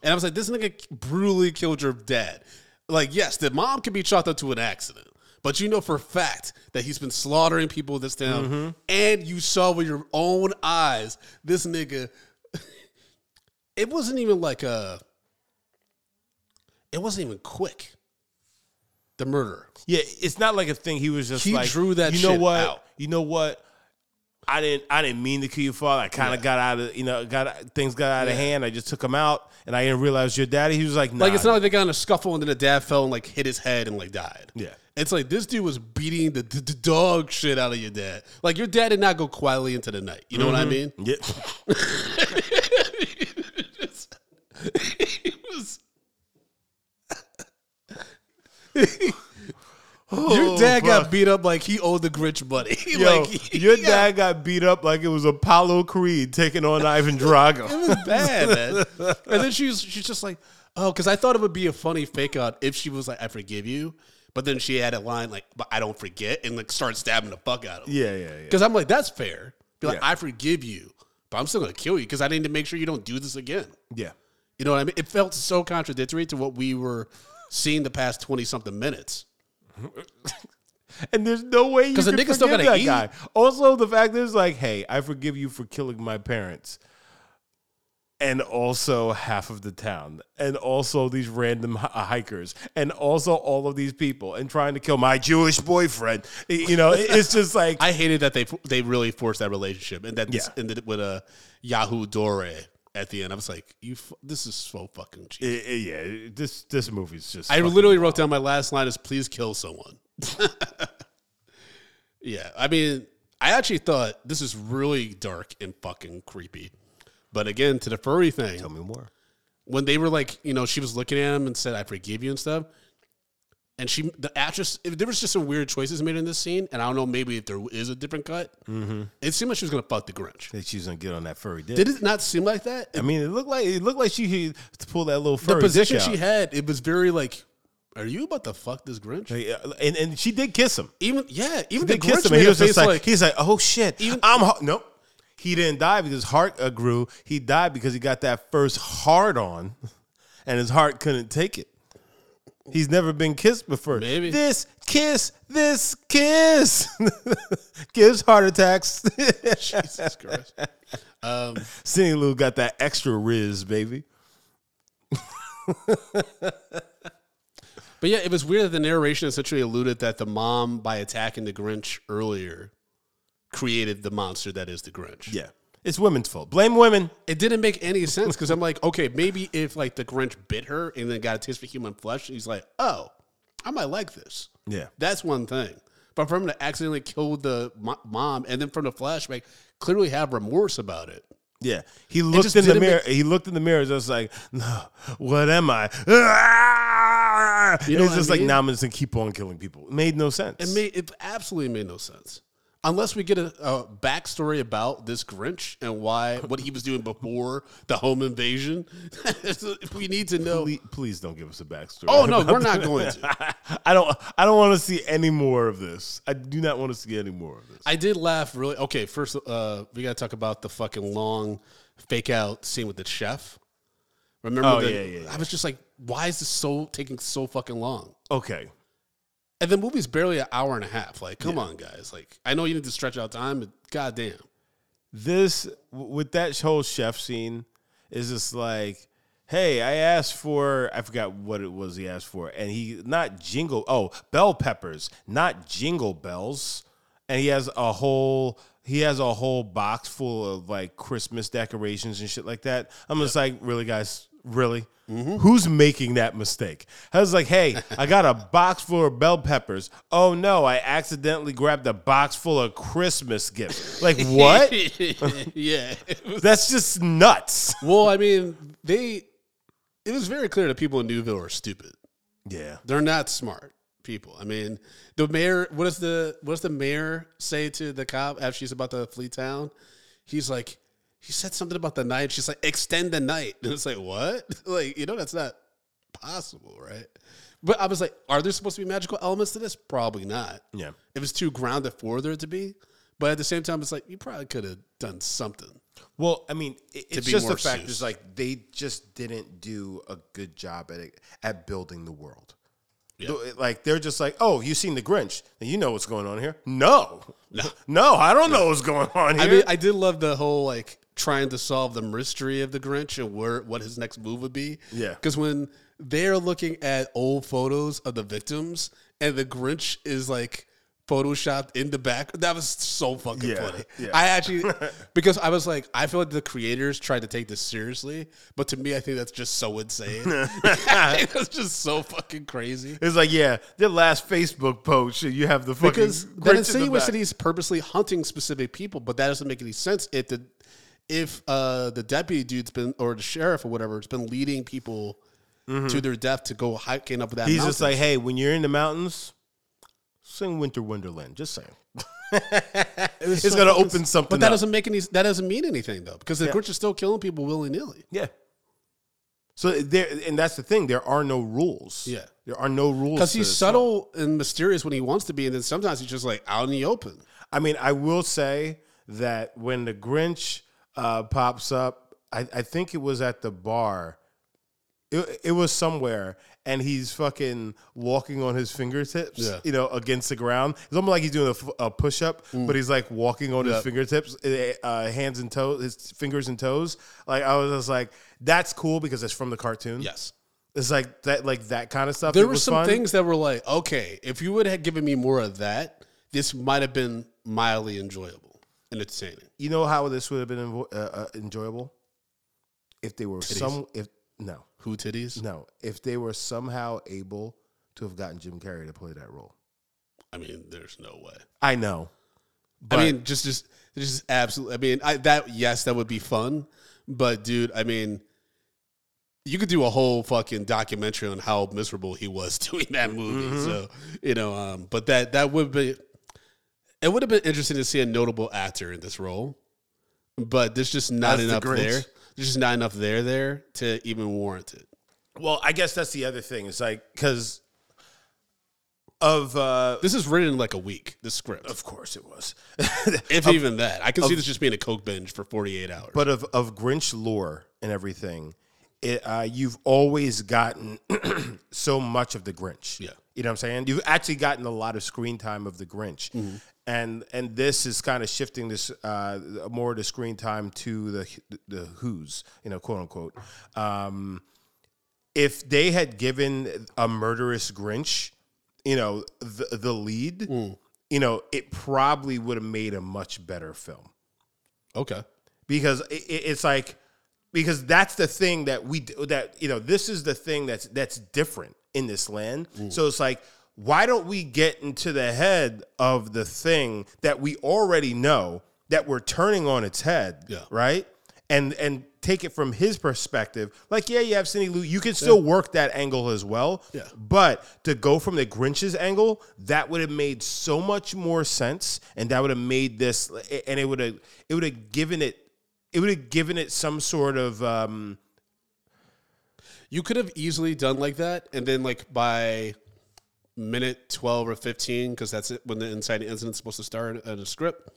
And I was like, this nigga brutally killed your dad. Like, yes, the mom could be chalked up to an accident, but you know for a fact that he's been slaughtering people in this town, Mm-hmm. and you saw with your own eyes this nigga. It wasn't even like a. It wasn't even quick. The murder. Yeah, it's not like a thing. He was just He like drew that You know shit what? out. You know what? I didn't. I didn't mean to kill your father. I kind of got out of. You know, got things got out of hand. I just took him out, and I didn't realize your daddy. He was like, nah, Like it's not like they got in a scuffle and then the dad fell and like hit his head and like died. Yeah. It's like this dude was beating the, the, the dog shit out of your dad. Like your dad did not go quietly into the night. You know what I mm-hmm. mean? Yeah. He was. your oh, dad got beat up like he owed the Grinch money. Yo, like your dad got beat up like it was Apollo Creed taking on Ivan Drago. It was bad, man. And then she's she's just like, oh, because I thought it would be a funny fake out if she was like, I forgive you. But then she had a line like, but I don't forget, and like start stabbing the fuck out of him. Yeah, yeah, yeah. Because I'm like, that's fair. Be like, Yeah. I forgive you, but I'm still gonna kill you because I need to make sure you don't do this again. Yeah. You know what I mean? It felt so contradictory to what we were seeing the past twenty something minutes. And there's no way you the can still forgive gotta that eat. guy. Also, the fact is like, hey, I forgive you for killing my parents. And also half of the town, and also these random hi- uh, hikers, and also all of these people, and trying to kill my Jewish boyfriend. You know, it- it's just like I hated that they they really forced that relationship and that this Yeah. ended with a Yahoo Dore at the end. I was like, you, f- this is so fucking cheap. i- i- yeah, this this movie's just. I literally wild. wrote down my last line is please kill someone. yeah, I mean, I actually thought this is really dark and fucking creepy. But again, to the furry thing, Tell me more. when they were like, you know, she was looking at him and said, "I forgive you" and stuff. And she, the actress, if there was just some weird choices made in this scene, and I don't know, maybe if there is a different cut, it seemed like she was gonna fuck the Grinch. That she was gonna get on that furry dick. Did it not seem like that? I mean, it looked like it looked like she to pull that little furry the position she had, it was very like, "Are you about to fuck this Grinch?" Yeah, and and she did kiss him. Even yeah, even They the Grinch him, and made he was just like, like he's like, oh shit, Even- I'm ho-. nope. He didn't die because his heart uh, grew. He died because he got that first hard on, and his heart couldn't take it. He's never been kissed before. Maybe. this kiss, this kiss gives heart attacks. Jesus Christ. Um, Cindy Lou got that extra riz, baby. but yeah, it was weird that the narration essentially alluded that the mom, by attacking the Grinch earlier, created the monster that is the Grinch. Yeah, it's women's fault. Blame women. It didn't make any sense because I'm like, okay, maybe if like the Grinch bit her and then got a taste for human flesh, he's like, oh, I might like this. Yeah. That's one thing. But for him to accidentally kill the mo- mom and then from the flashback clearly have remorse about it. Yeah, he looked in the mirror. make- he looked in the mirror. And just like, no, what am I? Ah! You know it's what I just like, mean? nah, I'm just gonna keep on killing people. It made no sense. It made it absolutely made no sense. Unless we get a, a backstory about this Grinch and why what he was doing before the home invasion, If we need to know. please, please don't give us a backstory. Oh no, we're not going to. I don't. I don't want to see any more of this. I do not want to see any more of this. I did laugh really. Okay, first uh, we got to talk about the fucking long fake out scene with the chef. Remember? Oh, the- yeah, yeah, yeah. I was just like, why is this so taking so fucking long? Okay. And the movie's barely an hour and a half. Like, come on, guys. Like, I know you need to stretch out time, but goddamn. this with that whole chef scene is just like hey i asked for i forgot what it was he asked for and he not jingle oh bell peppers not jingle bells and he has a whole he has a whole box full of like christmas decorations and shit like that i'm just like really guys really mm-hmm. Who's making that mistake? I was like, hey, I got a box full of bell peppers. Oh no, I accidentally grabbed a box full of Christmas gifts. Like, what? yeah. That's just nuts. well, I mean, they. It was very clear that people in Newville are stupid. Yeah. They're not smart people. I mean, the mayor. What does the what does the mayor say to the cop after she's about to flee town? He's like, he said something about the night. She's like, extend the night. And it's like, what? like, you know, that's not possible, right? But I was like, are there supposed to be magical elements to this? Probably not. Yeah. It was too grounded for there to be. But at the same time, it's like you probably could have done something. Well, I mean, it, it's be just more the fact Seuss. is like they just didn't do a good job at it, at building the world. Yeah. Like they're just like, oh, you seen the Grinch? You know what's going on here. No, no, no, I don't know what's going on here. I mean, I did love the whole like trying to solve the mystery of the Grinch and where what his next move would be. Yeah. because when they're looking at old photos of the victims and the Grinch is like photoshopped in the back, that was so fucking Yeah, funny. yeah. I actually because I was like, I feel like the creators tried to take this seriously, but to me, I think that's just so insane. it was just so fucking crazy. it's like, yeah, their last Facebook post, you have the fucking because Grinch that in that back. he's purposely hunting specific people, but that doesn't make any sense if the if uh, the deputy dude's been or the sheriff or whatever has been leading people to their death to go hiking up that. He's mountain. just like, hey, when you're in the mountains, sing Winter Wonderland. Just saying. it's it's gonna open something but that up. doesn't make any. That doesn't mean anything though, because the Yeah. Grinch is still killing people willy nilly. Yeah. So there, and that's the thing. There are no rules. Yeah. there are no rules Because he's subtle and mysterious when he wants to be, and then sometimes he's just like out in the open. I mean, I will say that when the Grinch uh, pops up, I, I think it was at the bar. It, it was somewhere, and he's fucking walking on his fingertips, Yeah. you know, against the ground. It's almost like he's doing a f- a, push up, but he's like walking on Yep. his fingertips, eh, uh, hands and toes, his fingers and toes. Like I was just like, that's cool because it's from the cartoon. Yes. It's like that, like that kind of stuff. There It were was some fun. things that were like, okay, if you would have given me more of that, this might have been mildly enjoyable entertaining. You know how this would have been envo- uh, uh, enjoyable if they were some if no Who titties? no if they were somehow able to have gotten Jim Carrey to play that role. I mean, there's no way. I know. I mean, just just just absolutely. I mean, I, that yes, that would be fun, but dude, I mean, you could do a whole fucking documentary on how miserable he was doing that movie. Mm-hmm. So you know, um, but that that would be. It would have been interesting to see a notable actor in this role, but there's just not the enough Grinch. there. There's just not enough there there to even warrant it. Well, I guess that's the other thing. It's like because of uh This is written in like a week. The script, of course it was, if even that. I can see this just being a coke binge for 48 hours. but of of Grinch lore and everything. It, uh, you've always gotten so much of the Grinch. Yeah. You know what I'm saying? You've actually gotten a lot of screen time of the Grinch. And and this is kind of shifting this uh, more of the screen time to the the Who's, you know, quote unquote. Um, if they had given a murderous Grinch, you know, the the lead, you know, it probably would have made a much better film okay. because it, it- it's like because that's the thing that we that you know this is the thing that's that's different in this land. So it's like, why don't we get into the head of the thing that we already know that we're turning on its head, Yeah. right? And and take it from his perspective. Like, yeah, you have Cindy Lou. You can still work that angle as well. Yeah. But to go from the Grinch's angle, that would have made so much more sense, and that would have made this, and it would have, it would have given it, it would have given it some sort of, um, You could have easily done like that, and then like by minute twelve or fifteen, because that's it when the inciting incident's supposed to start uh, in a script.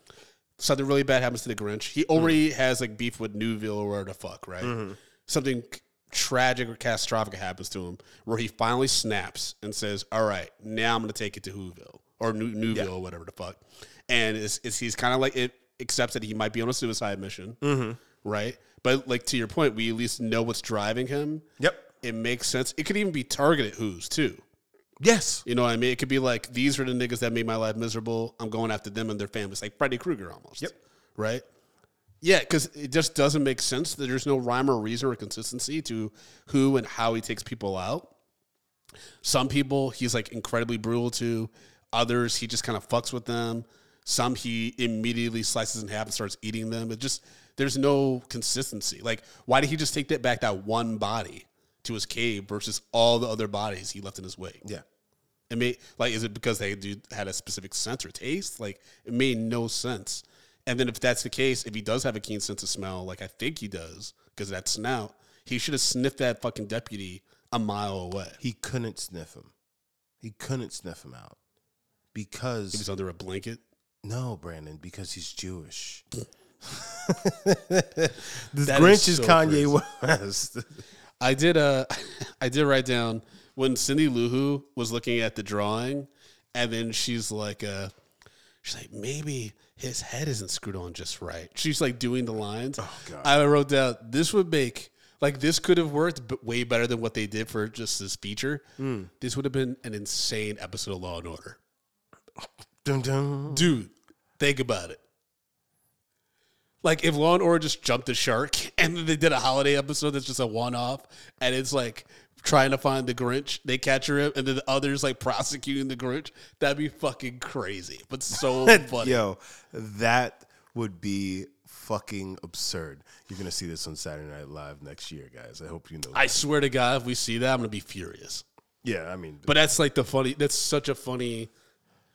Something really bad happens to the Grinch. He already mm-hmm. has like beef with Newville or whatever the fuck, right? Mm-hmm. Something tragic or catastrophic happens to him, where he finally snaps and says, "All right, now I'm going to take it to Whoville or New- Newville or whatever the fuck." And it's, it's he's kind of like it accepts that he might be on a suicide mission, mm-hmm. right? But like to your point, we at least know what's driving him yep, it makes sense. It could even be targeted who's too. Yes, You know what I mean? It could be like these are the niggas that made my life miserable. I'm going after them and their families, like Freddy Krueger almost. Yep. Right. Yeah, because it just doesn't make sense that there's no rhyme or reason or consistency to who and how he takes people out. Some people he's like incredibly brutal to. Others he just kind of fucks with them. Some he immediately slices in half and starts eating them. It just there's no consistency. Like why did he just take that back that one body to his cave versus all the other bodies he left in his wake? yeah. It made like is it because they do, had a specific sense or taste? Like it made no sense. And then if that's the case, if he does have a keen sense of smell, like I think he does, because that snout, he should have sniffed that fucking deputy a mile away. He couldn't sniff him. He couldn't sniff him out because He was under a blanket. no, Brandon, because he's Jewish. this That Grinch is so Kanye West. I did uh I did write down when Cindy Lou Who was looking at the drawing, and then she's like, uh, she's like, maybe his head isn't screwed on just right. She's like doing the lines. Oh God. I wrote down this would make like this could have worked, but way better than what they did for just this feature. This would have been an insane episode of Law and Order, dun, dun. dude. Think about it. Like if Law and Order just jumped the shark and then they did a holiday episode that's just a one off and it's like trying to find the Grinch, they catch her and then the others like prosecuting the Grinch, that'd be fucking crazy. But so funny. Yo, that would be fucking absurd. You're gonna see this on Saturday Night Live next year, guys. I hope you know. I that. swear to God, if we see that, I'm gonna be furious. yeah, I mean, But that's like the funny that's such a funny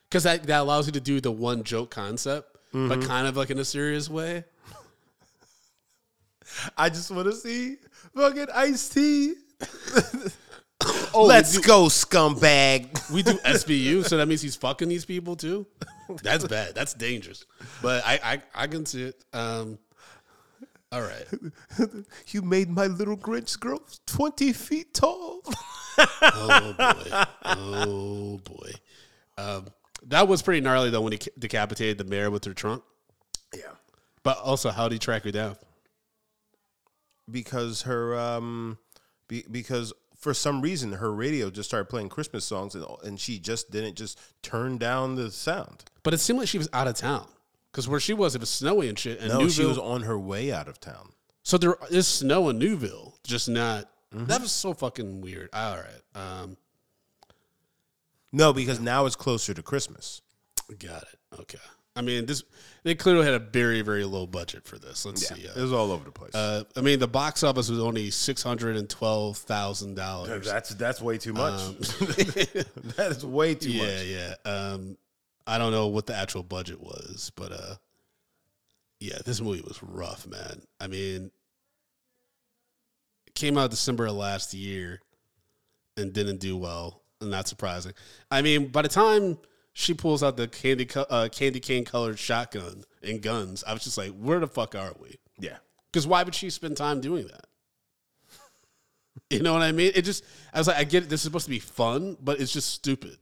because that, that allows you to do the one joke concept, but mm-hmm. kind of like in a serious way. I just want to see fucking Ice T. Oh, Let's do, go, scumbag. we do SVU, so that means he's fucking these people too. That's bad. That's dangerous. But I I, I can see it. Um, all right. you made my little Grinch grow 20 feet tall. Oh boy. Oh boy. Um, that was pretty gnarly though when he decapitated the mayor with her trunk. yeah. But also, how did he track her down? Because her, um, be, because for some reason her radio just started playing Christmas songs and, and she just didn't just turn down the sound. But it seemed like she was out of town because where she was, it was snowy and shit. And No, she was on her way out of town. So there is snow in Newville, just not. That was so fucking weird. All right, um, No, because now it's closer to Christmas. got it. Okay. I mean, this they clearly had a very very low budget for this. Let's see. It Uh, was all over the place. uh, I mean, the box office was only six hundred and twelve thousand dollars. that's that's way too much. that is way too Yeah, much. yeah. Um, I don't know what the actual budget was, but uh, yeah, this movie was rough, man. I mean, it came out December of last year and didn't do well. And not surprising. I mean, by the time she pulls out the candy uh, candy cane colored shotgun and guns, I was just like, where the fuck are we? Yeah. Because why would she spend time doing that? You know what I mean? It just, I was like, I get it. This is supposed to be fun, but it's just stupid.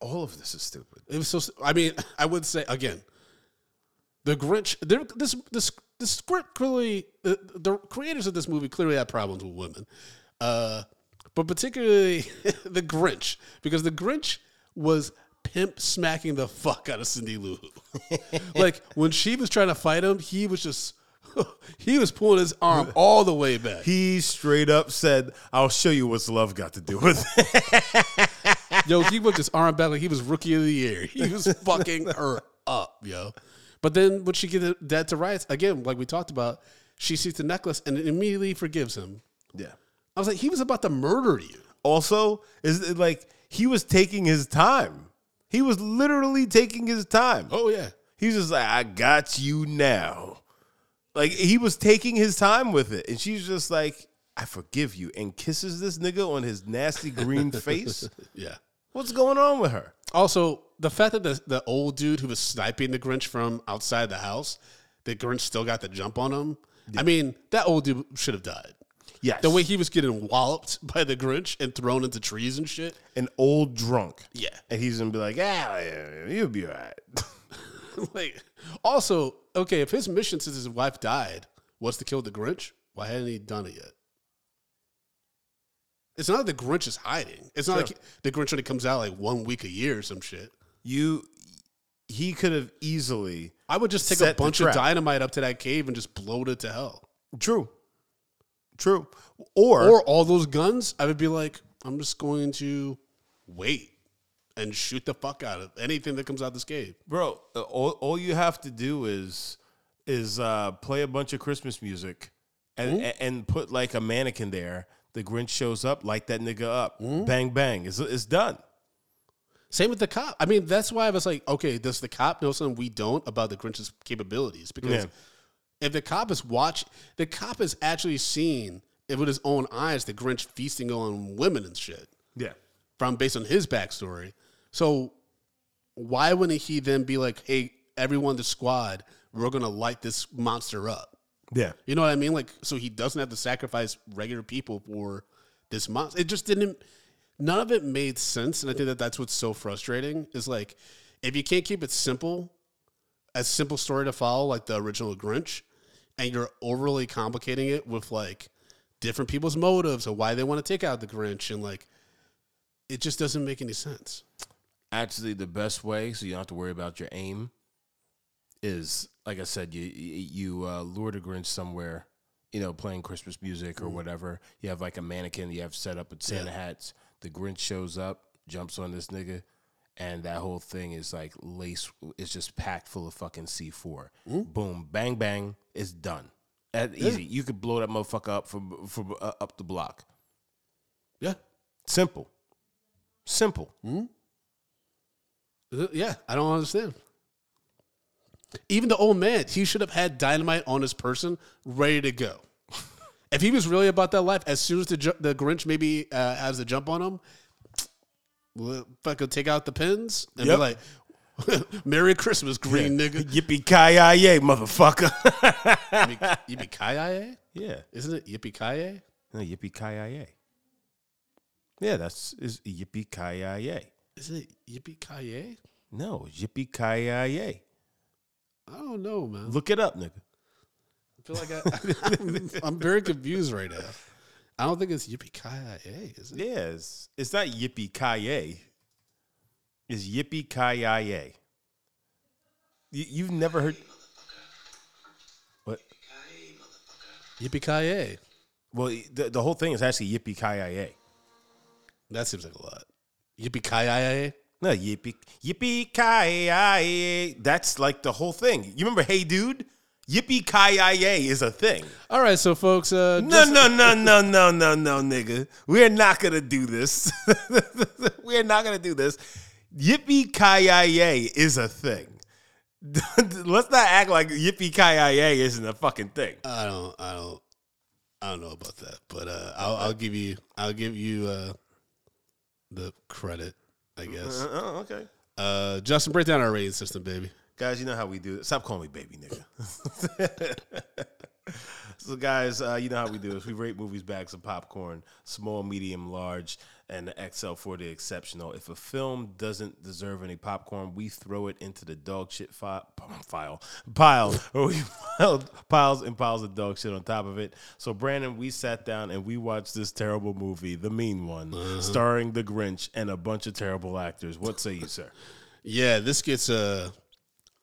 All of this is stupid. It was so. I mean, I would say again, the Grinch. This this this script clearly the, the creators of this movie clearly had problems with women, uh, but particularly the Grinch because the Grinch was pimp smacking the fuck out of Cindy Lou. like when she was trying to fight him, he was just he was pulling his arm all the way back. He straight up said, "I'll show you what's love got to do with it." yo, he whipped his arm back like he was rookie of the year. He was fucking her up, yo. But then when she gets that to rights again, like we talked about, she sees the necklace and immediately forgives him. yeah. I was like, he was about to murder you. Also, is it like he was taking his time. He was literally taking his time. Oh yeah. He's just like, I got you now. Like he was taking his time with it. And she's just like, I forgive you. And kisses this nigga on his nasty green face. Yeah. What's going on with her? Also, the fact that the, the old dude who was sniping the Grinch from outside the house, the Grinch still got the jump on him. I mean, that old dude should have died. Yes. The way he was getting walloped by the Grinch and thrown into trees and shit. an old drunk. Yeah. And he's gonna be like, ah, yeah, you'll be all right. like, also, okay, if his mission since his wife died was to kill the Grinch, why hadn't he done it yet? It's not like the Grinch is hiding. It's not Sure. like the Grinch only comes out like one week a year or some shit. you he could have easily I would just take a bunch of dynamite up to that cave and just blow it to hell. True. True. Or, Or all those guns, I would be like, I'm just going to wait and shoot the fuck out of anything that comes out this cave. bro, uh, all, all you have to do is is uh, play a bunch of Christmas music and and- and put like a mannequin there. The Grinch shows up, light that nigga up, bang bang. It's it's done. Same with the cop. I mean, that's why I was like, okay, does the cop know something we don't about the Grinch's capabilities? Because Yeah. If the cop is watch, the cop has actually seen it with his own eyes the Grinch feasting on women and shit Yeah. from based on his backstory. So why wouldn't he then be like, hey, everyone in the squad, we're gonna light this monster up? Yeah. You know what I mean? Like, so he doesn't have to sacrifice regular people for this monster. It just didn't. None of it made sense, and I think that that's what's so frustrating. Is like, if you can't keep it simple, a simple story to follow, like the original Grinch, and you're overly complicating it with like different people's motives or why they want to take out the Grinch, and like, it just doesn't make any sense. Actually, the best way, so you don't have to worry about your aim, is like I said, you you uh, lure the Grinch somewhere, you know, playing Christmas music or whatever. You have like a mannequin you have set up with Santa hats. The Grinch shows up, jumps on this nigga, and that whole thing is like lace. It's just packed full of fucking C four. Boom, bang, bang. It's done. That easy. You could blow that motherfucker up from from uh, up the block. Yeah, Simple. Simple. yeah. I don't understand. Even the old man, he should have had dynamite on his person, ready to go. If he was really about that life, as soon as the the Grinch maybe uh, has the jump on him, fucking take out the pins and Yep. be like, "Merry Christmas, green nigga." Yippee ki yay, motherfucker. Yippee ki yeah. Isn't it yippee ki No, yippee ki yay. Yeah, that's is yippee ki yay. Isn't it yippee ki No, yippee ki yay. I don't know, man. Look it up, nigga. I feel like I, I'm, I'm very confused right now. I don't think it's yippee ki is it? Yeah, it's, it's not yippee ki. It's yippee ki. You, you've never heard. What? Yippee ki Well, the, the whole thing is actually yippee ki. That seems like a lot. Yippee ki No, yippee yippee ki. That's like the whole thing. You remember Hey Dude? Yippee ki yay is a thing. All right, so folks, uh, No, just- no, no, no, no, no, no, nigga. We're not gonna do this. We're not gonna do this. Yippee ki yay is a thing. Let's not act like yippee ki yay isn't a fucking thing. I don't, I don't, I don't know about that, but uh, I'll, I'll give you, I'll give you uh, the credit, I guess. Uh, oh, okay. Uh, Justin, break down our rating system, baby. Guys, you know how we do it. Stop calling me baby, nigga. so, guys, uh, you know how we do this. We rate movies bags of popcorn, small, medium, large, and the XL for the exceptional. If a film doesn't deserve any popcorn, we throw it into the dog shit fi- file pile, or we piled piles and piles of dog shit on top of it. So, Brandon, we sat down and we watched this terrible movie, The Mean One, starring The Grinch and a bunch of terrible actors. What say you, sir? Yeah, this gets a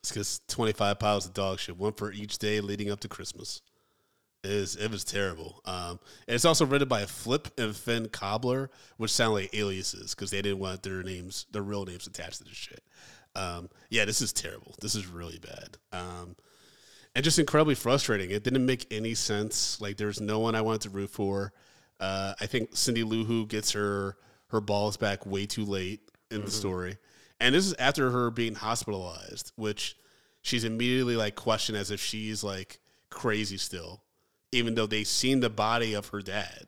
It's because 25 piles of dog shit, one for each day leading up to Christmas. It, is, it was terrible. Um, and it's also written by Flip and Finn Kobler, which sound like aliases because they didn't want their names, their real names attached to this shit. Um, yeah, this is terrible. This is really bad. Um, and just incredibly frustrating. It didn't make any sense. Like there's no one I wanted to root for. Uh, I think Cindy Lou Who gets her her balls back way too late in the story, and this is after her being hospitalized, which she's immediately like questioned as if she's like crazy still, even though they've seen the body of her dad.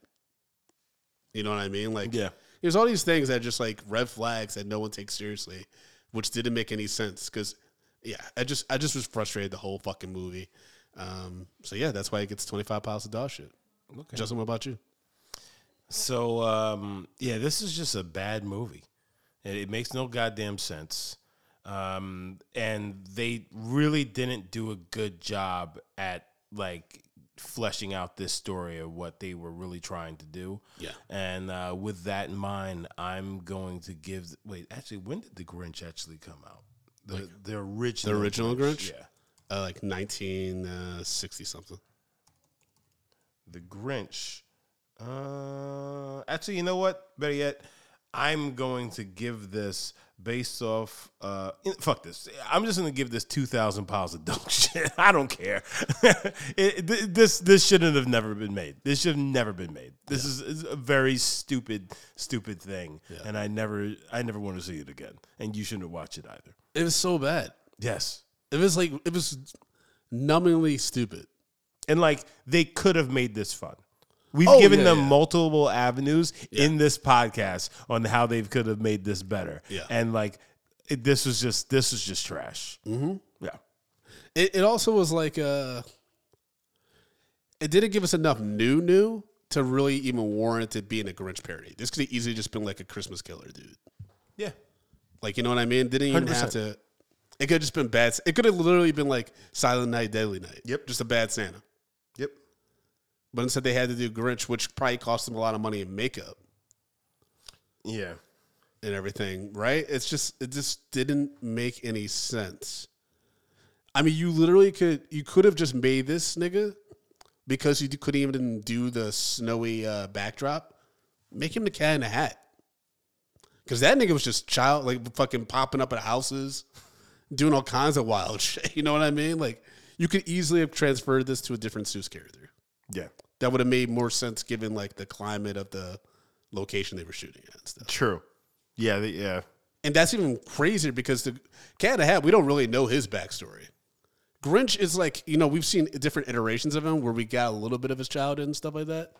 You know what I mean? Like, Yeah. there's all these things that are just like red flags that no one takes seriously, which didn't make any sense because yeah, I just I just was frustrated the whole fucking movie. Um, so yeah, that's why it gets 25 piles of dog shit. Okay. Justin, what about you? So um, yeah, this is just a bad movie. It, it makes no goddamn sense, um, and they really didn't do a good job at like fleshing out this story of what they were really trying to do. Yeah. And uh, with that in mind, I'm going to give. Wait, actually, when did the Grinch actually come out? The the original The original Grinch? Yeah. Uh, like 1960 something. The Grinch. Uh, actually, you know what? Better yet, I'm going to give this based off. Uh, fuck this. I'm just going to give this two thousand pounds of dog shit. I don't care. it, th- this this shouldn't have never been made. This should have never been made. This is, is a very stupid, stupid thing, and I never, I never want to see it again. And you shouldn't watch it either. It was so bad. Yes. It was like it was numbingly stupid. And like they could have made this fun. We've Oh, given yeah, them yeah. multiple avenues in this podcast on how they could have made this better. Yeah. And like it, this was just this was just trash. Mm-hmm. Yeah. It, it also was like uh it didn't give us enough new new to really even warrant it being a Grinch parody. This could have easily just been like a Christmas killer, dude. Yeah. Like you know what I mean? Didn't even have 100%. to. It could have just been bad. It could have literally been like Silent Night, Deadly Night. Yep. just a bad Santa. But instead, they had to do Grinch, which probably cost them a lot of money in makeup Yeah. and everything. Right? It's just it just didn't make any sense. I mean, you literally could you could have just made this nigga because you couldn't even do the snowy uh, backdrop. Make him the cat in the hat. Because that nigga was just child, like fucking popping up at houses, doing all kinds of wild shit. You know what I mean? Like, you could easily have transferred this to a different Seuss character. Yeah. That would have made more sense given like the climate of the location they were shooting at and stuff. True. Yeah. The, yeah. And that's even crazier because the cat in the hat, we don't really know his backstory. Grinch is like, you know, we've seen different iterations of him where we got a little bit of his childhood and stuff like that.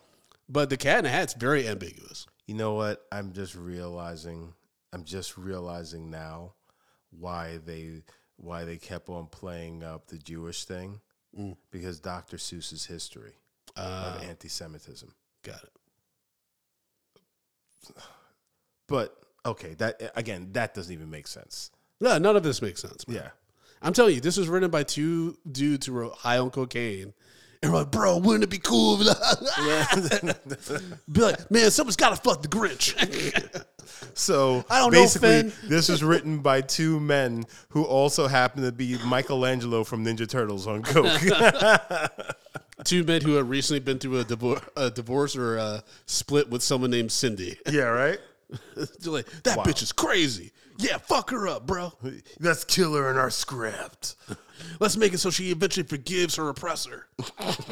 But the cat in the hat's very ambiguous. You know what? I'm just realizing. I'm just realizing now why they why they kept on playing up the Jewish thing mm. because Dr. Seuss's history of uh, anti-Semitism. Got it. But okay, that again, that doesn't even make sense. No, none of this makes sense. Man. Yeah. I'm telling you, this was written by two dudes who were high on cocaine. And we're like, bro, wouldn't it be cool? be like, man, someone's got to fuck the Grinch. So I don't know, basically, Finn. this was written by two men who also happen to be Michelangelo from Ninja Turtles on coke. Two men who have recently been through a, divor- a divorce or a split with someone named Cindy. yeah, right. Like, that bitch is crazy. Yeah, fuck her up, bro. Let's kill her in our script. Let's make it so she eventually forgives her oppressor.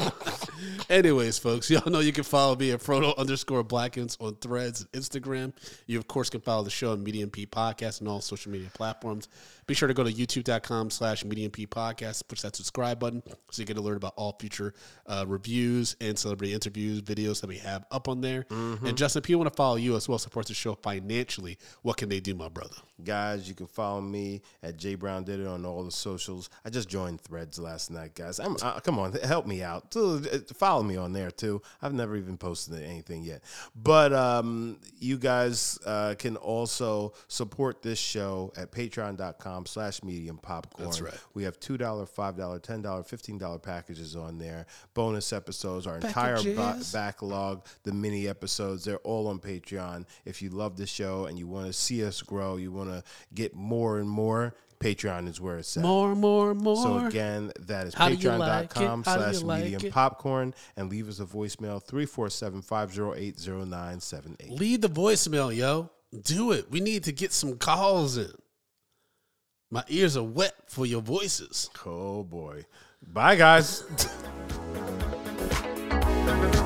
Anyways, folks, y'all know you can follow me at Frodo underscore Blackens on threads and Instagram. You, of course, can follow the show on Medium P Podcast and all social media platforms. Be sure to go to youtube.com slash mediump Podcast, push that subscribe button so you get alert about all future uh, reviews and celebrity interviews, videos that we have up on there. And Justin, if you want to follow you as well, support the show financially, what can they do, my brother? Guys, you can follow me at J Brown Did It on all the socials. I just joined Threads last night, guys. I'm uh, come on, help me out. Uh, Follow me on there too. I've never even posted anything yet, but um, you guys uh, can also support this show at Um, Patreon.com/slash Medium Popcorn. That's right. We have two dollar, five dollar, ten dollar, fifteen dollar packages on there. Bonus episodes, our entire ba- backlog, the mini episodes. They're all on Patreon. If you love the show and you want to see us grow, you want to get more and more. Patreon is where it's at. More, more, more. So again, that is How do you like patreon.com it? How do you slash like medium it? popcorn and leave us a voicemail 347-508-0978. Leave the voicemail, yo. Do it. We need to get some calls in. My ears are wet for your voices. Oh boy. Bye guys.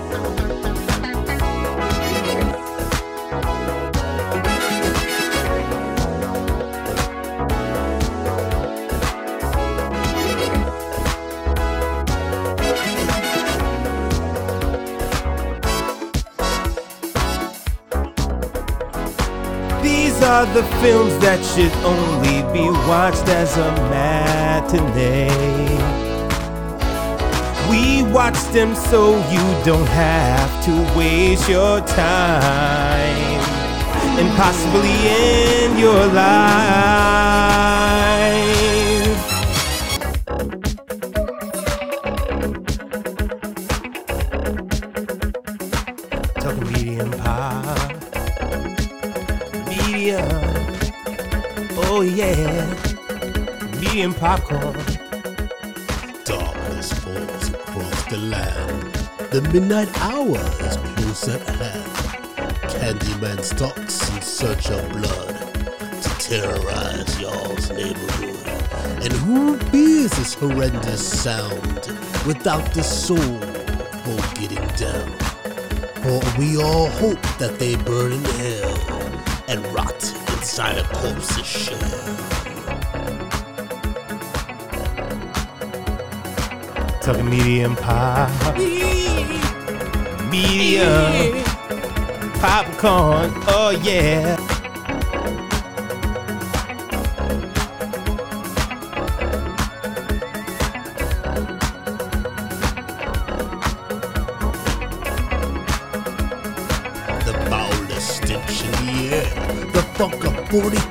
are the films that should only be watched as a matinee. We watch them so you don't have to waste your time and possibly end your life. Popcorn. Darkness falls across the land. The midnight hour is close at hand. Candyman stalks in search of blood to terrorize y'all's neighborhood. And who fears this horrendous sound without the soul for getting down? For we all hope that they burn in hell and rot inside a corpse's shell. Talking medium pop, medium popcorn. Oh yeah. the foulest stench in the air, the funk of 40,000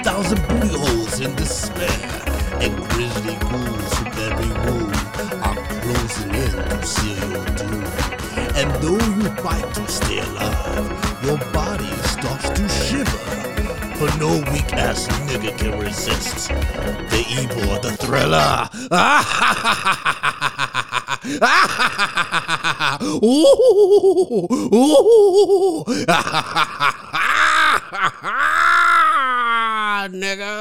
of the thriller. Ooh, ooh, niggas.